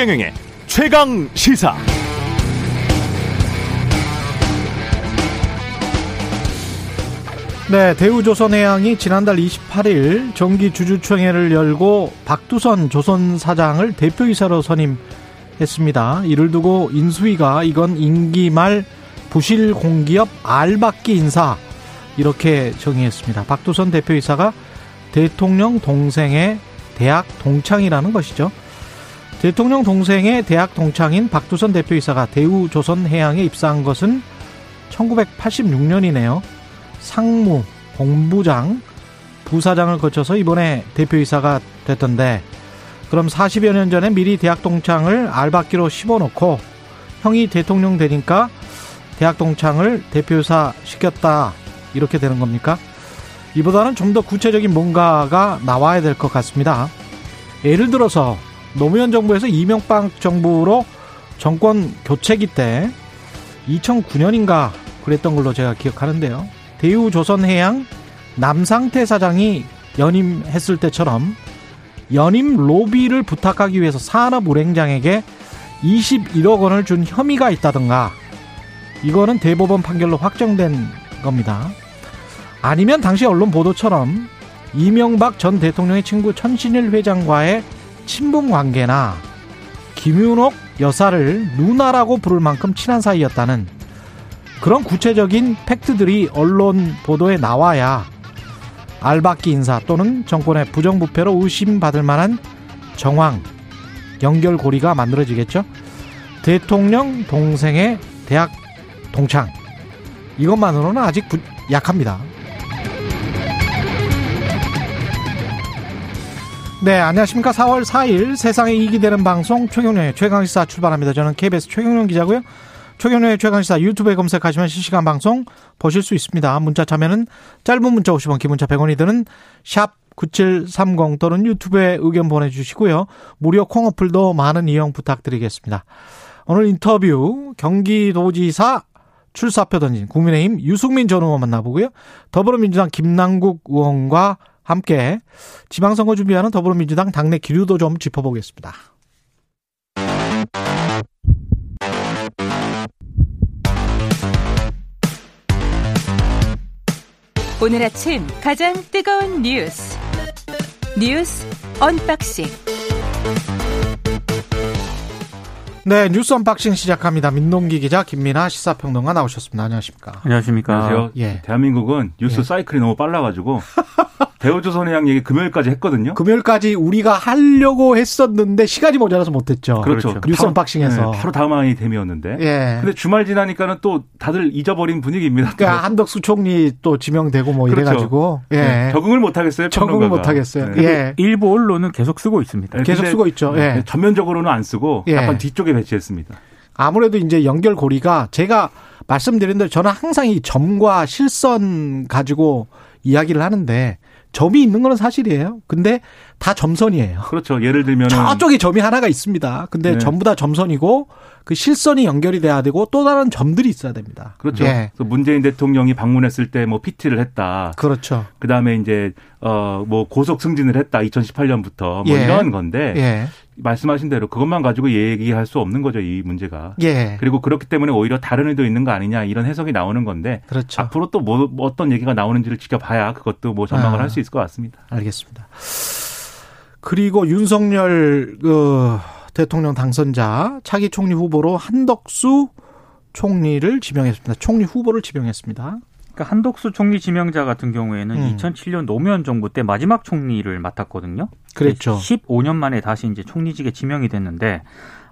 최경영의 최강 시사. 네, 대우조선해양이 지난달 28일 정기 주주총회를 열고 박두선 조선 사장을 대표이사로 선임했습니다. 이를 두고 인수위가 이건 임기 말 부실 공기업 알박기 인사 이렇게 정의했습니다. 박두선 대표이사가 대통령 동생의 대학 동창이라는 것이죠. 대통령 동생의 대학 동창인 박두선 대표이사가 대우조선해양에 입사한 것은 1986년이네요. 상무, 본부장, 부사장을 거쳐서 이번에 대표이사가 됐던데 그럼 40여 년 전에 미리 대학 동창을 알박기로 씹어놓고 형이 대통령 되니까 대학 동창을 대표이사 시켰다 이렇게 되는 겁니까? 이보다는 좀 더 구체적인 뭔가가 나와야 될 것 같습니다. 예를 들어서 노무현 정부에서 이명박 정부로 정권 교체기 때 2009년인가 그랬던 걸로 제가 기억하는데요. 대우조선해양 남상태 사장이 연임했을 때처럼 연임 로비를 부탁하기 위해서 산업은행장에게 21억 원을 준 혐의가 있다든가 이거는 대법원 판결로 확정된 겁니다. 아니면 당시 언론 보도처럼 이명박 전 대통령의 친구 천신일 회장과의 친분 관계나 김윤옥 여사를 누나라고 부를 만큼 친한 사이였다는 그런 구체적인 팩트들이 언론 보도에 나와야 알박기 인사 또는 정권의 부정부패로 의심받을 만한 정황, 연결고리가 만들어지겠죠. 대통령 동생의 대학 동창. 이것만으로는 아직 약합니다. 네, 안녕하십니까. 4월 4일 세상에 이익이 되는 방송 최경련의 최강시사 출발합니다. 저는 KBS 최경련 기자고요. 최경련의 최강시사 유튜브에 검색하시면 실시간 방송 보실 수 있습니다. 문자 참여는 짧은 문자 50원, 기문자 100원이 드는 샵 9730 또는 유튜브에 의견 보내주시고요. 무료 콩 어플도 많은 이용 부탁드리겠습니다. 오늘 인터뷰 경기도지사 출사표 던진 국민의힘 유승민 전 의원 만나보고요. 더불어민주당 김남국 의원과 함께 지방선거 준비하는 더불어민주당 당내 기류도 좀 짚어보겠습니다. 오늘 아침 가장 뜨거운 뉴스 뉴스 unboxing 네, 뉴스 unboxing 시작합니다. 민동기 기자, 김민아 시사평론가 나오셨습니다. 안녕하십니까? 안녕하십니까? 안녕하세요. 예. 대한민국은 뉴스 예. 사이클이 너무 빨라가지고 대우조선해양 얘기 금요일까지 했거든요. 금요일까지 우리가 하려고 했었는데 시간이 모자라서 못했죠. 그렇죠. 그렇죠. 뉴스 unboxing에서 네, 바로 다음 아이템이었는데. 예. 근데 주말 지나니까는 또 다들 잊어버린 분위기입니다. 그러니까 한덕수 총리 또 지명되고 뭐 그렇죠. 이래가지고 예. 네, 적응을 못 하겠어요. 적응을 못 하겠어요. 네. 예. 일부 언론은 계속 쓰고 있습니다. 네, 계속 쓰고 있죠. 예. 전면적으로는 안 쓰고 예. 약간 뒤쪽에 배치했습니다. 아무래도 이제 연결고리가 제가 말씀드린 대로 저는 항상 이 점과 실선 가지고 이야기를 하는데 점이 있는 건 사실이에요. 근데 다 점선이에요. 그렇죠. 예를 들면 저쪽에 점이 하나가 있습니다. 근데 네. 전부 다 점선이고 그 실선이 연결이 돼야 되고 또 다른 점들이 있어야 됩니다. 그렇죠. 예. 그래서 문재인 대통령이 방문했을 때 뭐 PT를 했다. 그렇죠. 그다음에 이제 어뭐 고속 승진을 했다. 2018년부터 뭐 예. 이런 건데 예. 말씀하신 대로 그것만 가지고 얘기할 수 없는 거죠 이 문제가. 예. 그리고 그렇기 때문에 오히려 다른 의도 있는 거 아니냐 이런 해석이 나오는 건데. 그렇죠. 앞으로 또뭐 뭐 어떤 얘기가 나오는지를 지켜봐야 그것도 뭐 전망을 아. 할수 있을 것 같습니다. 알겠습니다. 그리고 윤석열 그 대통령 당선자 차기 총리 후보로 한덕수 총리를 지명했습니다. 총리 후보를 지명했습니다. 그러니까 한덕수 총리 지명자 같은 경우에는 음. 2007년 노무현 정부 때 마지막 총리를 맡았거든요. 그랬죠. 15년 만에 다시 이제 총리직에 지명이 됐는데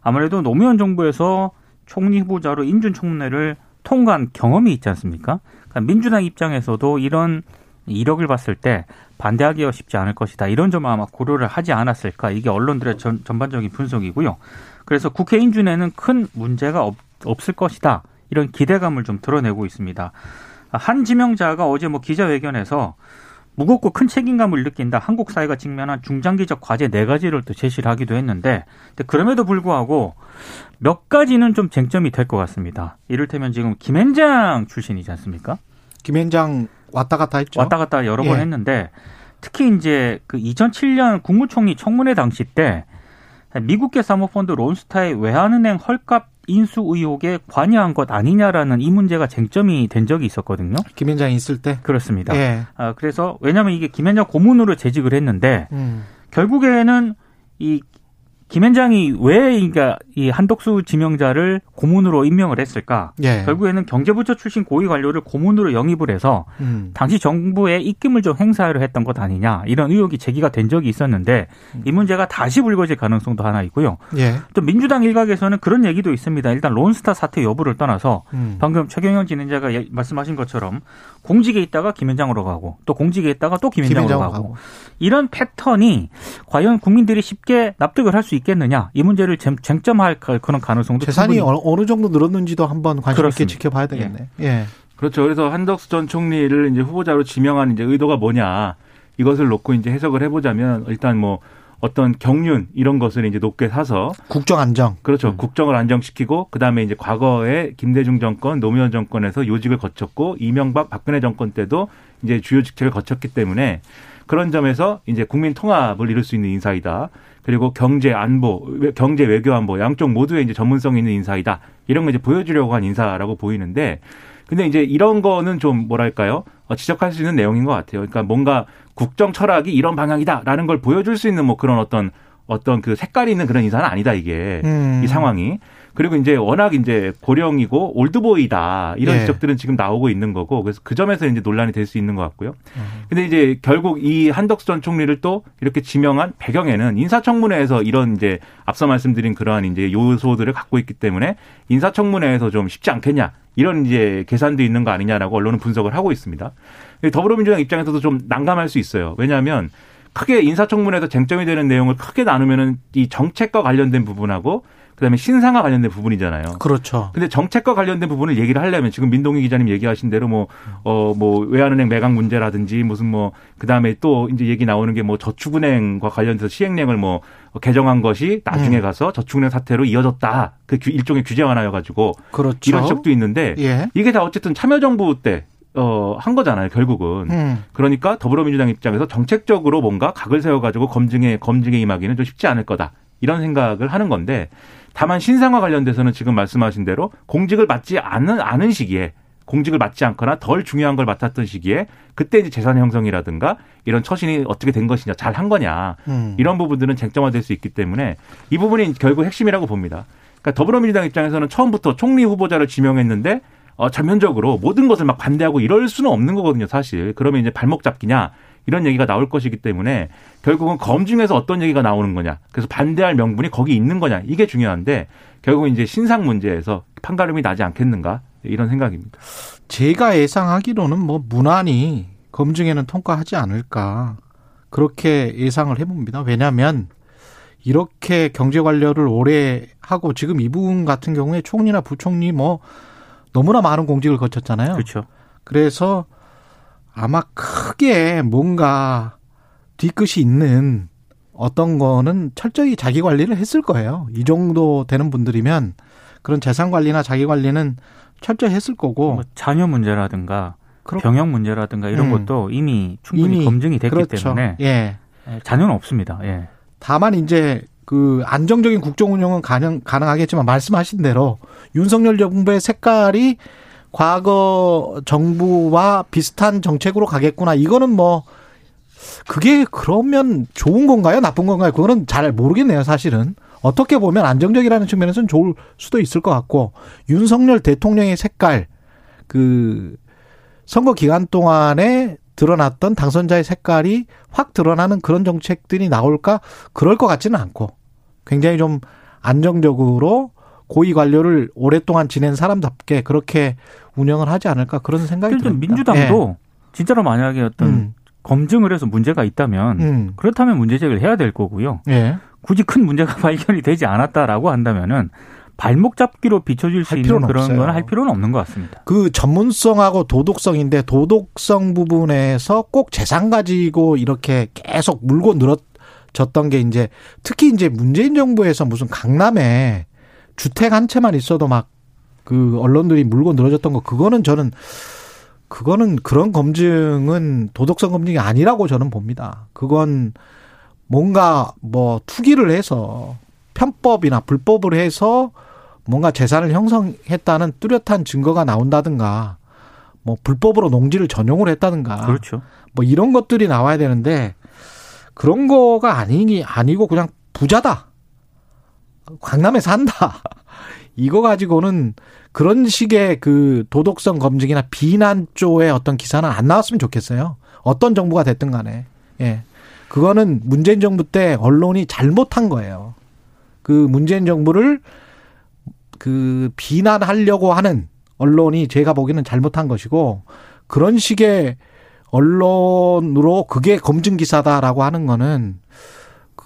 아무래도 노무현 정부에서 총리 후보자로 인준 총례를 통과한 경험이 있지 않습니까? 그러니까 민주당 입장에서도 이런 이력을 봤을 때 반대하기가 쉽지 않을 것이다. 이런 점을 아마 고려를 하지 않았을까. 이게 언론들의 전, 전반적인 분석이고요. 그래서 국회 인 준에는 큰 문제가 없, 없을 것이다. 이런 기대감을 좀 드러내고 있습니다. 한 지명자가 어제 뭐 기자회견에서 무겁고 큰 책임감을 느낀다. 한국 사회가 직면한 중장기적 과제 네 가지를 또 제시를 하기도 했는데 그럼에도 불구하고 몇 가지는 좀 쟁점이 될 것 같습니다. 이를테면 지금 김앤장 출신이지 않습니까? 김앤장 왔다 갔다 했죠. 왔다 갔다 여러 번 예. 했는데 특히 이제 그 2007년 국무총리 청문회 당시 때 미국계 사모펀드 론스타의 외환은행 헐값 인수 의혹에 관여한 것 아니냐라는 이 문제가 쟁점이 된 적이 있었거든요. 김현장이 있을 때? 그렇습니다. 예. 아, 그래서 왜냐하면 이게 김현장 고문으로 재직을 했는데 음. 결국에는 이 김현장이 왜 그러니까 이 한덕수 지명자를 고문으로 임명을 했을까? 예. 결국에는 경제부처 출신 고위 관료를 고문으로 영입을 해서 음. 당시 정부의 입김을 좀 행사를 했던 것 아니냐 이런 의혹이 제기가 된 적이 있었는데 이 문제가 다시 불거질 가능성도 하나 있고요. 예. 또 민주당 일각에서는 그런 얘기도 있습니다. 일단 론스타 사태 여부를 떠나서 음. 방금 최경영 진행자가 예, 말씀하신 것처럼 공직에 있다가 김현장으로 가고 또 공직에 있다가 또 김현장으로 가고. 가고 이런 패턴이 과연 국민들이 쉽게 납득을 할 수 있겠느냐 이 문제를 쟁점할 그런 가능성도 재산이 어느 정도 늘었는지도 한번 관심 있게 지켜봐야 되겠네. 예. 예. 그렇죠. 그래서 한덕수 전 총리를 이제 후보자로 지명한 이제 의도가 뭐냐 이것을 놓고 이제 해석을 해보자면 일단 뭐 어떤 경륜 이런 것을 이제 높게 사서 국정 안정 그렇죠 음. 국정을 안정시키고 그 다음에 이제 과거에 김대중 정권 노무현 정권에서 요직을 거쳤고 이명박 박근혜 정권 때도 이제 주요 직책을 거쳤기 때문에 그런 점에서 이제 국민 통합을 이룰 수 있는 인사이다. 그리고 경제 안보, 경제 외교 안보 양쪽 모두에 이제 전문성 있는 인사이다. 이런 거 이제 보여주려고 한 인사라고 보이는데 근데 이제 이런 거는 좀 뭐랄까요? 어, 지적할 수 있는 내용인 것 같아요. 그러니까 뭔가 국정 철학이 이런 방향이다라는 걸 보여줄 수 있는 뭐 그런 어떤 어떤 그 색깔이 있는 그런 인사는 아니다 이게 음. 이 상황이. 그리고 이제 워낙 이제 고령이고 올드보이다 이런 예. 지적들은 지금 나오고 있는 거고 그래서 그 점에서 이제 논란이 될 수 있는 것 같고요. 음. 근데 이제 결국 이 한덕수 전 총리를 또 이렇게 지명한 배경에는 인사청문회에서 이런 이제 앞서 말씀드린 그러한 이제 요소들을 갖고 있기 때문에 인사청문회에서 좀 쉽지 않겠냐 이런 이제 계산도 있는 거 아니냐라고 언론은 분석을 하고 있습니다. 더불어민주당 입장에서도 좀 난감할 수 있어요. 왜냐하면 크게 인사청문회에서 쟁점이 되는 내용을 크게 나누면은 이 정책과 관련된 부분하고 그다음에 신상과 관련된 부분이잖아요. 그렇죠. 근데 정책과 관련된 부분을 얘기를 하려면 지금 민동희 기자님 얘기하신 대로 뭐 어 뭐 외환은행 매각 문제라든지 무슨 뭐 그다음에 또 이제 얘기 나오는 게 뭐 저축은행과 관련돼서 시행령을 뭐 개정한 것이 나중에 음. 가서 저축은행 사태로 이어졌다. 그 일종의 규제 완화여 가지고 그렇죠. 이런 지적도 있는데 예. 이게 다 어쨌든 참여정부 때 어, 한 거잖아요, 결국은. 음. 그러니까 더불어민주당 입장에서 정책적으로 뭔가 각을 세워가지고 검증에, 검증에 임하기는 좀 쉽지 않을 거다. 이런 생각을 하는 건데 다만 신상과 관련돼서는 지금 말씀하신 대로 공직을 맡지 않은 않은 시기에 공직을 맡지 않거나 덜 중요한 걸 맡았던 시기에 그때 이제 재산 형성이라든가 이런 처신이 어떻게 된 것이냐 잘 한 거냐 음. 이런 부분들은 쟁점화될 수 있기 때문에 이 부분이 결국 핵심이라고 봅니다. 그러니까 더불어민주당 입장에서는 처음부터 총리 후보자를 지명했는데 어, 전면적으로 모든 것을 막 반대하고 이럴 수는 없는 거거든요, 사실. 그러면 이제 발목 잡기냐 이런 얘기가 나올 것이기 때문에 결국은 검증에서 어떤 얘기가 나오는 거냐. 그래서 반대할 명분이 거기 있는 거냐. 이게 중요한데 결국은 이제 신상 문제에서 판가름이 나지 않겠는가. 이런 생각입니다. 제가 예상하기로는 뭐 무난히 검증에는 통과하지 않을까. 그렇게 예상을 해봅니다. 왜냐하면 이렇게 경제 관료를 오래 하고 지금 이분 같은 경우에 총리나 부총리 뭐 너무나 많은 공직을 거쳤잖아요. 그렇죠. 그래서 아마 크게 뭔가 뒤끝이 있는 어떤 거는 철저히 자기 관리를 했을 거예요. 이 정도 되는 분들이면 그런 재산 관리나 자기 관리는 철저히 했을 거고 뭐 자녀 문제라든가 그렇... 병역 문제라든가 이런 음. 것도 이미 충분히 이미 검증이 됐기 그렇죠. 때문에 예. 예. 자녀는 없습니다. 예. 다만 이제 그 안정적인 국정 운영은 가능 가능하겠지만 말씀하신 대로 윤석열 정부의 색깔이 과거 정부와 비슷한 정책으로 가겠구나. 이거는 뭐 그게 그러면 좋은 건가요? 나쁜 건가요? 그거는 잘 모르겠네요, 사실은. 어떻게 보면 안정적이라는 측면에서는 좋을 수도 있을 것 같고 윤석열 대통령의 색깔 그 선거 기간 동안에 드러났던 당선자의 색깔이 확 드러나는 그런 정책들이 나올까? 그럴 것 같지는 않고 굉장히 좀 안정적으로 고위 관료를 오랫동안 지낸 사람답게 그렇게 운영을 하지 않을까 그런 생각이 듭니다. 민주당도 네. 진짜로 만약에 어떤 음. 검증을 해서 문제가 있다면 음. 그렇다면 문제 제기를 해야 될 거고요. 네. 굳이 큰 문제가 발견이 되지 않았다라고 한다면은 발목 잡기로 비춰질 수할 있는 그런. 건 할 필요는 없는 것 같습니다. 그 전문성하고 도덕성인데 도덕성 부분에서 꼭 재산 가지고 이렇게 계속 물고 늘어졌던 게 이제 특히 이제 문재인 정부에서 무슨 강남에 주택 한 채만 있어도 막 그 언론들이 물고 늘어졌던 거 그거는 저는 그거는 그런 검증은 도덕성 검증이 아니라고 저는 봅니다. 그건 뭔가 뭐 투기를 해서 편법이나 불법을 해서 뭔가 재산을 형성했다는 뚜렷한 증거가 나온다든가 뭐 불법으로 농지를 전용을 했다든가 그렇죠. 뭐 이런 것들이 나와야 되는데 그런 거가 아니니 아니고 그냥 부자다. 강남에 산다. 이거 가지고는 그런 식의 그 도덕성 검증이나 비난 쪽의 어떤 기사는 안 나왔으면 좋겠어요. 어떤 정부가 됐든 간에. 예. 그거는 문재인 정부 때 언론이 잘못한 거예요. 그 문재인 정부를 그 비난하려고 하는 언론이 제가 보기에는 잘못한 것이고 그런 식의 언론으로 그게 검증 기사다라고 하는 거는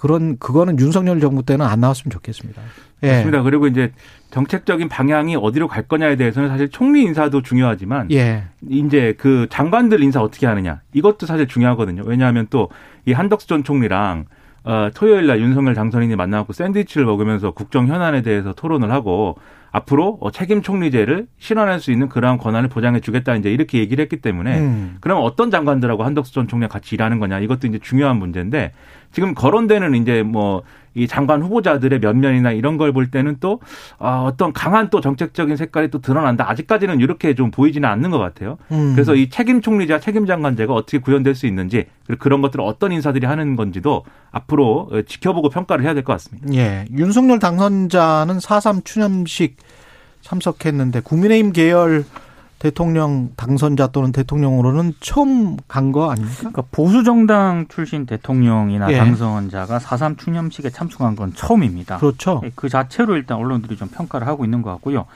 그런 그거는 윤석열 정부 때는 안 나왔으면 좋겠습니다. 예. 맞습니다. 그리고 이제 정책적인 방향이 어디로 갈 거냐에 대해서는 사실 총리 인사도 중요하지만 예. 이제 그 장관들 인사 어떻게 하느냐 이것도 사실 중요하거든요. 왜냐하면 또 이 한덕수 전 총리랑 어, 토요일 날 윤석열 당선인이 만나고 샌드위치를 먹으면서 국정 현안에 대해서 토론을 하고 앞으로 어, 책임 총리제를 실현할 수 있는 그러한 권한을 보장해 주겠다 이제 이렇게 얘기를 했기 때문에 음. 그럼 어떤 장관들하고 한덕수 전 총리가 같이 일하는 거냐 이것도 이제 중요한 문제인데 지금 거론되는 이제 뭐 이 장관 후보자들의 면면이나 이런 걸 볼 때는 또 아, 어떤 강한 또 정책적인 색깔이 또 드러난다. 아직까지는 이렇게 좀 보이지는 않는 것 같아요. 음. 그래서 이 책임 총리자, 책임 장관제가 어떻게 구현될 수 있는지 그리고 그런 것들을 어떤 인사들이 하는 건지도 앞으로 어, 지켜보고 평가를 해야 될 것 같습니다. 예. 윤석열 당선자는 4.3 추념식 참석했는데 국민의힘 계열 대통령 당선자 또는 대통령으로는 처음 간 거 아닙니까? 그러니까 보수 정당 출신 대통령이나 예. 당선자가 4.3 추념식에 참석한 건 처음입니다. 그렇죠. 예, 그 자체로 일단 언론들이 좀 평가를 하고 있는 것 같고요.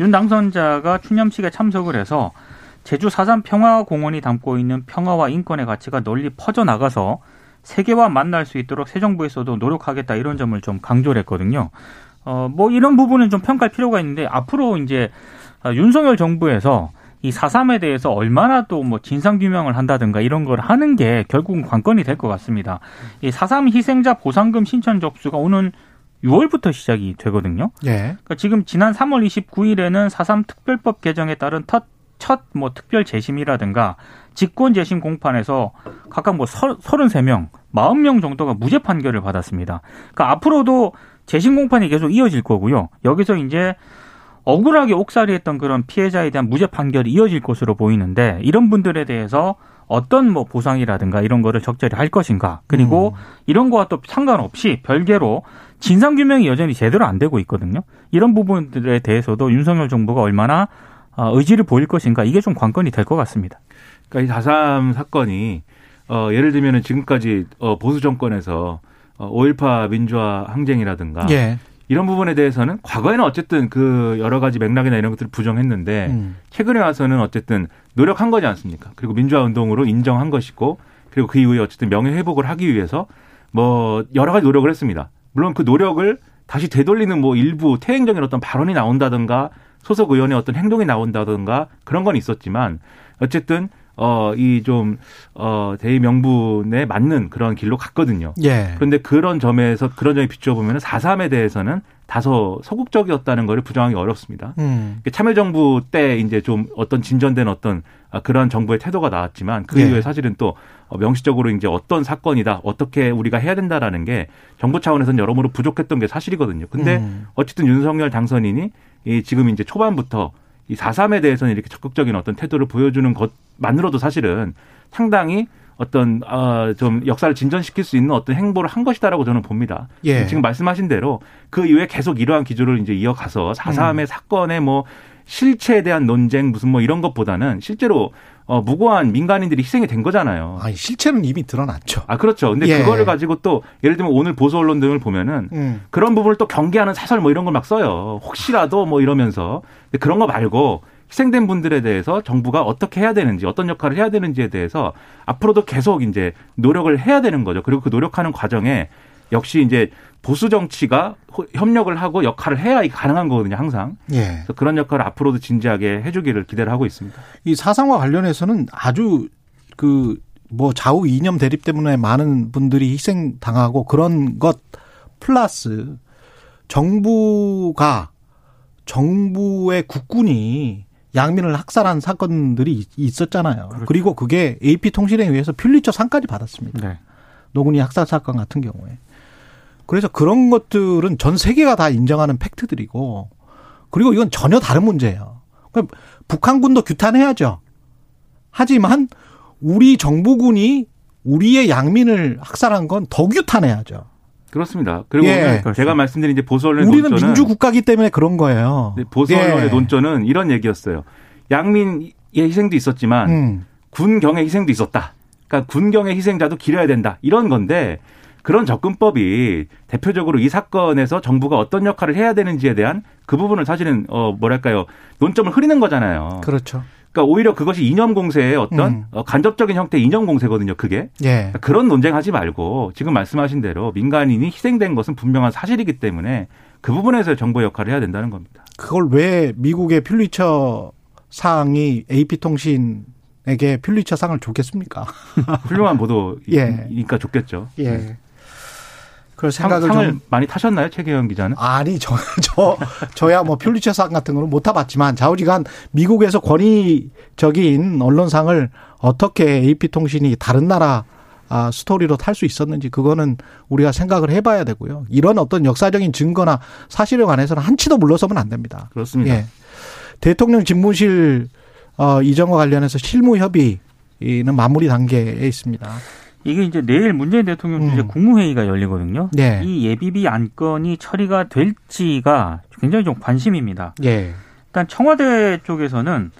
윤 당선자가 추념식에 참석을 해서 제주 4.3 평화공원이 담고 있는 평화와 인권의 가치가 널리 퍼져나가서 세계와 만날 수 있도록 새 정부에서도 노력하겠다 이런 점을 좀 강조를 했거든요. 어, 뭐 이런 부분은 좀 평가할 필요가 있는데 앞으로 이제 아, 윤석열 정부에서 이 4.3에 대해서 얼마나 또 뭐 진상규명을 한다든가 이런 걸 하는 게 결국은 관건이 될 것 같습니다. 이 4.3 희생자 보상금 신청 접수가 오는 6월부터 시작이 되거든요. 예. 그러니까 지금 지난 3월 29일에는 4.3 특별법 개정에 따른 첫 뭐 특별 재심이라든가 직권 재심 공판에서 각각 뭐 33명, 40명 정도가 무죄 판결을 받았습니다. 그러니까 앞으로도 재심 공판이 계속 이어질 거고요. 여기서 이제 억울하게 옥살이했던 그런 피해자에 대한 무죄 판결이 이어질 것으로 보이는데 이런 분들에 대해서 어떤 뭐 보상이라든가 이런 거를 적절히 할 것인가 그리고 음. 이런 거와 또 상관없이 별개로 진상 규명이 여전히 제대로 안 되고 있거든요. 이런 부분들에 대해서도 윤석열 정부가 얼마나 어, 의지를 보일 것인가 이게 좀 관건이 될 것 같습니다. 그러니까 이4.3 사건이 어, 예를 들면은 지금까지 어, 보수 정권에서 어, 5.18 민주화 항쟁이라든가 예. 이런 부분에 대해서는 과거에는 어쨌든 그 여러 가지 맥락이나 이런 것들을 부정했는데 음. 최근에 와서는 어쨌든 노력한 거지 않습니까? 그리고 민주화 운동으로 인정한 것이고 그리고 그 이후에 어쨌든 명예 회복을 하기 위해서 뭐 여러 가지 노력을 했습니다. 물론 그 노력을 다시 되돌리는 뭐 일부 태행적인 어떤 발언이 나온다든가 소속 의원의 어떤 행동이 나온다든가 그런 건 있었지만 어쨌든 어 이 좀 어 대의 명분에 맞는 그런 길로 갔거든요. 예. 그런데 그런 점에서 그런 점에 비추어 보면 4.3에 대해서는 다소 소극적이었다는 것을 부정하기 어렵습니다. 음. 참여정부 때 이제 좀 어떤 진전된 어떤 아, 그런 정부의 태도가 나왔지만 그 예. 이후에 사실은 또 어, 명시적으로 이제 어떤 사건이다 어떻게 우리가 해야 된다라는 게 정부 차원에서는 여러모로 부족했던 게 사실이거든요. 근데 음. 어쨌든 윤석열 당선인이 이 지금 이제 초반부터 이 4.3에 대해서는 이렇게 적극적인 어떤 태도를 보여주는 것만으로도 사실은 상당히 어떤 어좀 역사를 진전시킬 수 있는 어떤 행보를 한 것이다라고 저는 봅니다. 예. 지금 말씀하신 대로 그 이후에 계속 이러한 기조를 이제 이어가서 4.3의 음. 사건의 뭐 실체에 대한 논쟁 무슨 뭐 이런 것보다는 실제로 어 무고한 민간인들이 희생이 된 거잖아요. 아니 실체는 이미 드러났죠. 아 그렇죠. 근데 예. 그거를 가지고 또 예를 들면 오늘 보수 언론 등을 보면은 음. 그런 부분을 또 경계하는 사설 뭐 이런 걸 막 써요. 혹시라도 뭐 이러면서 근데 그런 거 말고 희생된 분들에 대해서 정부가 어떻게 해야 되는지 어떤 역할을 해야 되는지에 대해서 앞으로도 계속 이제 노력을 해야 되는 거죠. 그리고 그 노력하는 과정에 역시 이제 보수 정치가 호- 협력을 하고 역할을 해야 가능한 거거든요, 항상. 예. 그래서 그런 역할을 앞으로도 진지하게 해주기를 기대를 하고 있습니다. 이 사상과 관련해서는 아주 그 뭐 좌우 이념 대립 때문에 많은 분들이 희생 당하고 그런 것 플러스 정부가 정부의 국군이 양민을 학살한 사건들이 있- 있었잖아요. 그리고 그게 AP 통신에 의해서 퓰리처 상까지 받았습니다. 네. 노군이 학살 사건 같은 경우에. 그래서 그런 것들은 전 세계가 다 인정하는 팩트들이고 그리고 이건 전혀 다른 문제예요. 그럼 북한군도 규탄해야죠. 하지만 우리 정부군이 우리의 양민을 학살한 건 더 규탄해야죠. 그렇습니다. 그리고 예. 제가 말씀드린 이제 보수 언론의 우리는 논조는 민주 국가기 때문에 그런 거예요. 네, 보수 예. 언론의 논조는 이런 얘기였어요. 양민의 희생도 있었지만 음. 군경의 희생도 있었다. 그러니까 군경의 희생자도 기려야 된다. 이런 건데 그런 접근법이 대표적으로 이 사건에서 정부가 어떤 역할을 해야 되는지에 대한 그 부분을 사실은 어 뭐랄까요 논점을 흐리는 거잖아요. 그렇죠. 그러니까 오히려 그것이 이념 공세의 어떤 음. 어, 간접적인 형태의 이념 공세거든요. 그게 예. 그러니까 그런 논쟁하지 말고 지금 말씀하신 대로 민간인이 희생된 것은 분명한 사실이기 때문에 그 부분에서 정부의 역할을 해야 된다는 겁니다. 그걸 왜 미국의 퓰리처 상이 AP 통신 에게 퓰리처 상을 줬겠습니까? 훌륭한 보도니까 예. 좋겠죠. 예. 상, 생각을 상을 좀 많이 타셨나요, 최계현 기자는? 아니 저 저 저 야 뭐 퓰리처상 같은 거는 못 타봤지만 좌우지간 미국에서 권위적인 언론상을 어떻게 AP 통신이 다른 나라 아, 스토리로 탈 수 있었는지 그거는 우리가 생각을 해봐야 되고요. 이런 어떤 역사적인 증거나 사실에 관해서는 한치도 물러서면 안 됩니다. 그렇습니다. 예. 대통령 집무실 어, 이전과 관련해서 실무 협의는 마무리 단계에 있습니다. 이게 이제 내일 문재인 대통령 주재 음. 국무회의가 열리거든요. 네. 이 예비비 안건이 처리가 될지가 굉장히 좀 관심입니다. 예. 일단 청와대 쪽에서는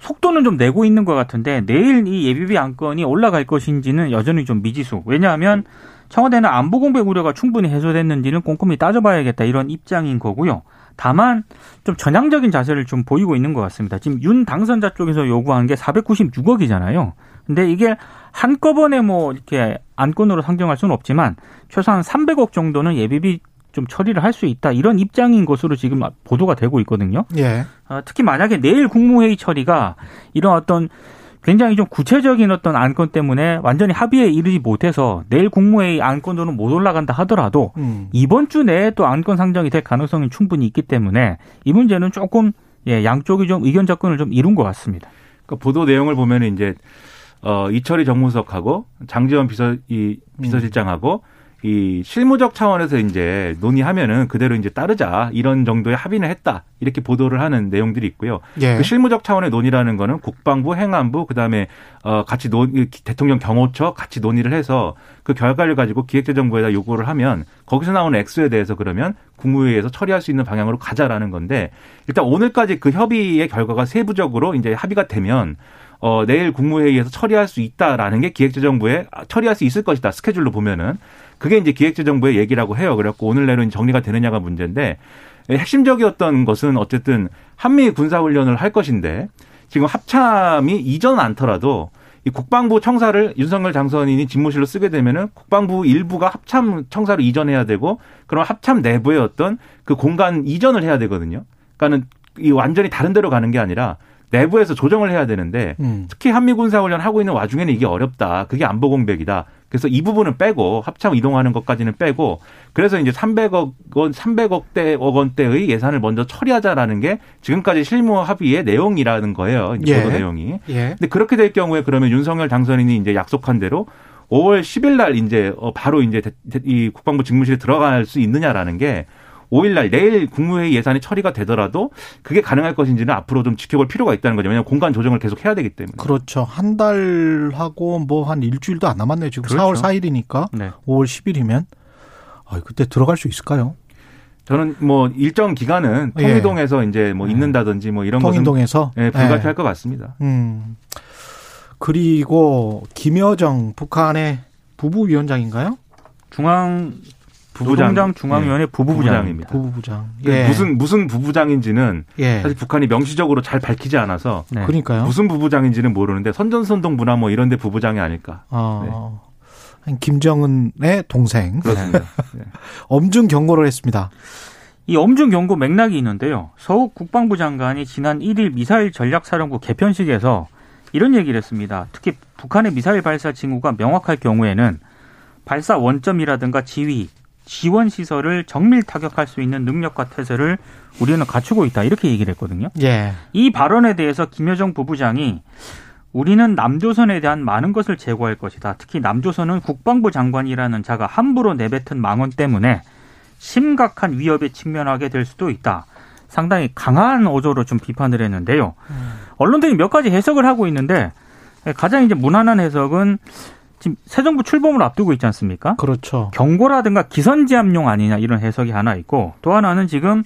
속도는 좀 내고 있는 것 같은데 내일 이 예비비 안건이 올라갈 것인지는 여전히 좀 미지수. 왜냐하면 청와대는 안보 공백 우려가 충분히 해소됐는지는 꼼꼼히 따져봐야겠다 이런 입장인 거고요. 다만 좀 전향적인 자세를 좀 보이고 있는 것 같습니다. 지금 윤 당선자 쪽에서 요구한 게 496억이잖아요. 근데 이게 한꺼번에 뭐 이렇게 안건으로 상정할 수는 없지만 최소한 300억 정도는 예비비 좀 처리를 할 수 있다 이런 입장인 것으로 지금 보도가 되고 있거든요. 예. 어, 특히 만약에 내일 국무회의 처리가 이런 어떤 굉장히 좀 구체적인 어떤 안건 때문에 완전히 합의에 이르지 못해서 내일 국무회의 안건으로는 못 올라간다 하더라도 음. 이번 주 내에 또 안건 상정이 될 가능성이 충분히 있기 때문에 이 문제는 조금 예, 양쪽이 좀 의견 접근을 좀 이룬 것 같습니다. 그러니까 보도 내용을 보면 이제 어 이철희 정무석하고 장지원 비서 이 비서실장하고 이 실무적 차원에서 이제 논의하면은 그대로 이제 따르자 이런 정도의 합의는 했다 이렇게 보도를 하는 내용들이 있고요. 예. 그 실무적 차원의 논의라는 거는 국방부, 행안부, 그다음에 어 같이 논 대통령 경호처 같이 논의를 해서 그 결과를 가지고 기획재정부에다 요구를 하면 거기서 나오는 액수에 대해서 그러면 국무회의에서 처리할 수 있는 방향으로 가자라는 건데 일단 오늘까지 그 협의의 결과가 세부적으로 이제 합의가 되면 어 내일 국무회의에서 처리할 수 있다라는 게 기획재정부에 처리할 수 있을 것이다 스케줄로 보면은 그게 이제 기획재정부의 얘기라고 해요. 그래갖고 오늘 내로 정리가 되느냐가 문제인데 핵심적이었던 것은 어쨌든 한미 군사훈련을 할 것인데 지금 합참이 이전 않더라도 이 국방부 청사를 윤석열 장선인이 집무실로 쓰게 되면은 국방부 일부가 합참 청사로 이전해야 되고 그럼 합참 내부의 어떤 그 공간 이전을 해야 되거든요. 그러니까는 이 완전히 다른 데로 가는 게 아니라 내부에서 조정을 해야 되는데 음. 특히 한미 군사 훈련 하고 있는 와중에는 이게 어렵다. 그게 안보 공백이다. 그래서 이 부분은 빼고 합참 이동하는 것까지는 빼고 그래서 이제 300억 원, 300억대 억 원대의 예산을 먼저 처리하자라는 게 지금까지 실무 합의의 내용이라는 거예요. 이제 예. 보도 내용이. 예. 근데 그렇게 될 경우에 그러면 윤석열 당선인이 이제 약속한 대로 5월 10일 날 이제 어, 바로 이제 이 국방부 직무실에 들어갈 수 있느냐라는 게 5일 날 내일 국무회의 예산이 처리가 되더라도 그게 가능할 것인지는 앞으로 좀 지켜볼 필요가 있다는 거죠. 왜냐하면 공간 조정을 계속 해야 되기 때문에. 그렇죠. 한 달하고 뭐 한 일주일도 안 남았네요. 지금 그렇죠. 4월 4일이니까 네. 5월 10일이면 아, 그때 들어갈 수 있을까요? 저는 뭐 일정 기간은 예. 통일동에서 이제 뭐 있는다든지 뭐 이런 것은 통인동에서 예, 불가피할 예. 것 같습니다. 음. 그리고 김여정 북한의 부부위원장인가요? 중앙 부부장. 부부장 중앙위원회 부부부장입니다. 부부부장. 그 예. 무슨 무슨 부부장인지는 예. 사실 북한이 명시적으로 잘 밝히지 않아서 네. 그러니까요. 무슨 부부장인지는 모르는데 선전선동 문화 뭐 이런 데 부부장이 아닐까. 어. 김정은의 동생 그렇습니다. 네. 엄중 경고를 했습니다. 이 엄중 경고 맥락이 있는데요. 서욱 국방부 장관이 지난 1일 미사일 전략사령부 개편식에서 이런 얘기를 했습니다. 특히 북한의 미사일 발사 징후가 명확할 경우에는 발사 원점이라든가 지휘, 지원 시설을 정밀 타격할 수 있는 능력과 태세를 우리는 갖추고 있다. 이렇게 얘기를 했거든요. 예. 이 발언에 대해서 김여정 부부장이 우리는 남조선에 대한 많은 것을 제고할 것이다. 특히 남조선은 국방부 장관이라는 자가 함부로 내뱉은 망언 때문에 심각한 위협에 직면하게 될 수도 있다. 상당히 강한 어조로 좀 비판을 했는데요. 언론들이 몇 가지 해석을 하고 있는데 가장 이제 무난한 해석은 지금 새 정부 출범을 앞두고 있지 않습니까? 그렇죠. 경고라든가 기선제압용 아니냐 이런 해석이 하나 있고 또 하나는 지금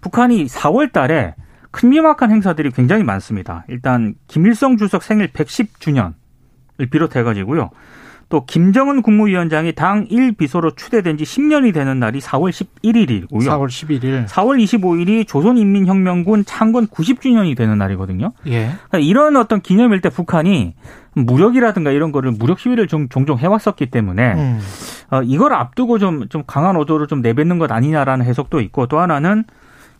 북한이 4월 달에 큰 미막한 행사들이 굉장히 많습니다. 일단 김일성 주석 생일 110주년을 비롯해 가지고요. 또 김정은 국무위원장이 당 1비서로 추대된 지 10년이 되는 날이 4월 11일이고요. 4월 11일. 4월 25일이 조선인민혁명군 창건 90주년이 되는 날이거든요. 예. 그러니까 이런 어떤 기념일 때 북한이 무력이라든가 이런 거를 무력 시위를 좀 종종 해왔었기 때문에 음. 어, 이걸 앞두고 좀, 좀 강한 어조를 좀 내뱉는 것 아니냐라는 해석도 있고 또 하나는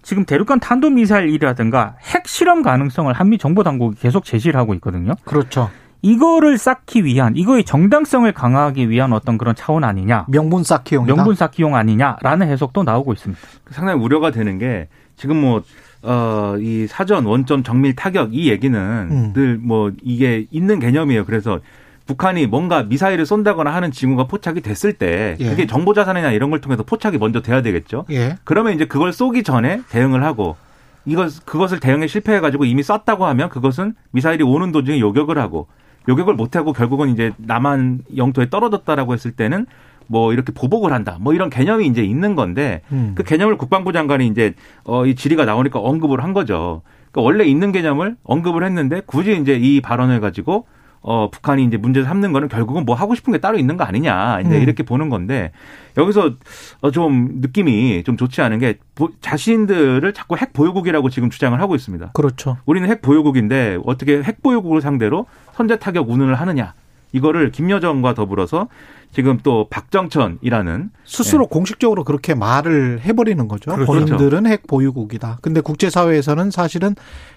지금 대륙간 탄도미사일이라든가 핵 실험 가능성을 한미 정보 당국이 계속 제시를 하고 있거든요. 그렇죠. 이거를 쌓기 위한 이거의 정당성을 강화하기 위한 어떤 그런 차원 아니냐. 명분 쌓기용이다. 명분 쌓기용 아니냐라는 해석도 나오고 있습니다. 상당히 우려가 되는 게 지금 뭐, 어, 이 사전 원점 정밀 타격 이 얘기는 음. 늘뭐 이게 있는 개념이에요. 그래서 북한이 뭔가 미사일을 쏜다거나 하는 징후가 포착이 됐을 때 예. 그게 정보 자산이나 이런 걸 통해서 포착이 먼저 돼야 되겠죠. 예. 그러면 이제 그걸 쏘기 전에 대응을 하고 이것 그것을 대응에 실패해 가지고 이미 쐈다고 하면 그것은 미사일이 오는 도중에 요격을 하고 요격을 못 하고 결국은 이제 남한 영토에 떨어졌다라고 했을 때는 뭐 이렇게 보복을 한다. 뭐 이런 개념이 이제 있는 건데 음. 그 개념을 국방부 장관이 이제 어 이 질의가 나오니까 언급을 한 거죠. 그러니까 원래 있는 개념을 언급을 했는데 굳이 이제 이 발언을 가지고 어 북한이 이제 문제 삼는 거는 결국은 뭐 하고 싶은 게 따로 있는 거 아니냐 이제 음. 이렇게 보는 건데 여기서 어좀 느낌이 좀 좋지 않은 게 보- 자신들을 자꾸 핵 보유국이라고 지금 주장을 하고 있습니다. 그렇죠. 우리는 핵 보유국인데 어떻게 핵 보유국을 상대로 선제 타격 운운을 하느냐 이거를 김여정과 더불어서 지금 또 박정천이라는 스스로 공식적으로 그렇게 말을 해버리는 거죠. 그렇죠. 본인들은 핵 보유국이다. 근데 국제사회에서는 사실은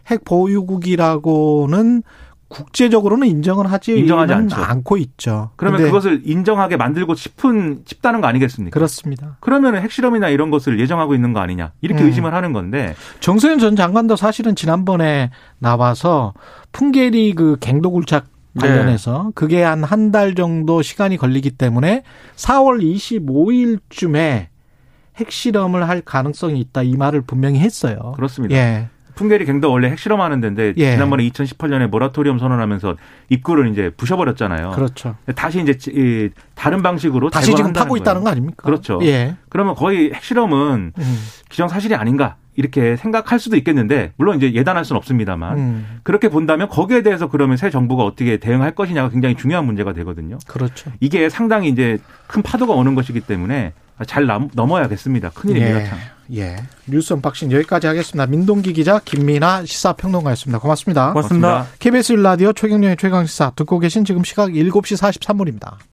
핵 보유국이라고는 국제적으로는 인정을 하지 인정하지 않죠. 않고 있죠. 그러면 그것을 인정하게 만들고 싶은 싶다는 거 아니겠습니까? 그렇습니다. 그러면 핵실험이나 이런 것을 예정하고 있는 거 아니냐 이렇게 음. 의심을 하는 건데 정세현 전 장관도 사실은 지난번에 나와서 풍계리 그 갱도굴착 네. 관련해서 그게 한 한 달 정도 시간이 걸리기 때문에 4월 25일쯤에 핵실험을 할 가능성이 있다 이 말을 분명히 했어요. 그렇습니다. 예. 풍계리 갱도 원래 핵실험하는 데인데 예. 지난번에 2018년에 모라토리엄 선언하면서 입구를 이제 부셔버렸잖아요. 그렇죠. 다시 이제 이 다른 방식으로 다시 지금 타고 거예요. 있다는 거 아닙니까? 그렇죠. 예. 그러면 거의 핵실험은 음. 기정사실이 아닌가 이렇게 생각할 수도 있겠는데 물론 이제 예단할 수는 없습니다만 음. 그렇게 본다면 거기에 대해서 그러면 새 정부가 어떻게 대응할 것이냐가 굉장히 중요한 문제가 되거든요. 그렇죠. 이게 상당히 이제 큰 파도가 오는 것이기 때문에 잘 남- 넘어야겠습니다. 큰일입니다. 예. 참. 예. 뉴스 unboxing 여기까지 하겠습니다. 민동기 기자 김민아 시사평론가였습니다. 고맙습니다. 고맙습니다. 고맙습니다. KBS 일라디오 최경영의 최강시사 듣고 계신 지금 시각 7시 43분입니다.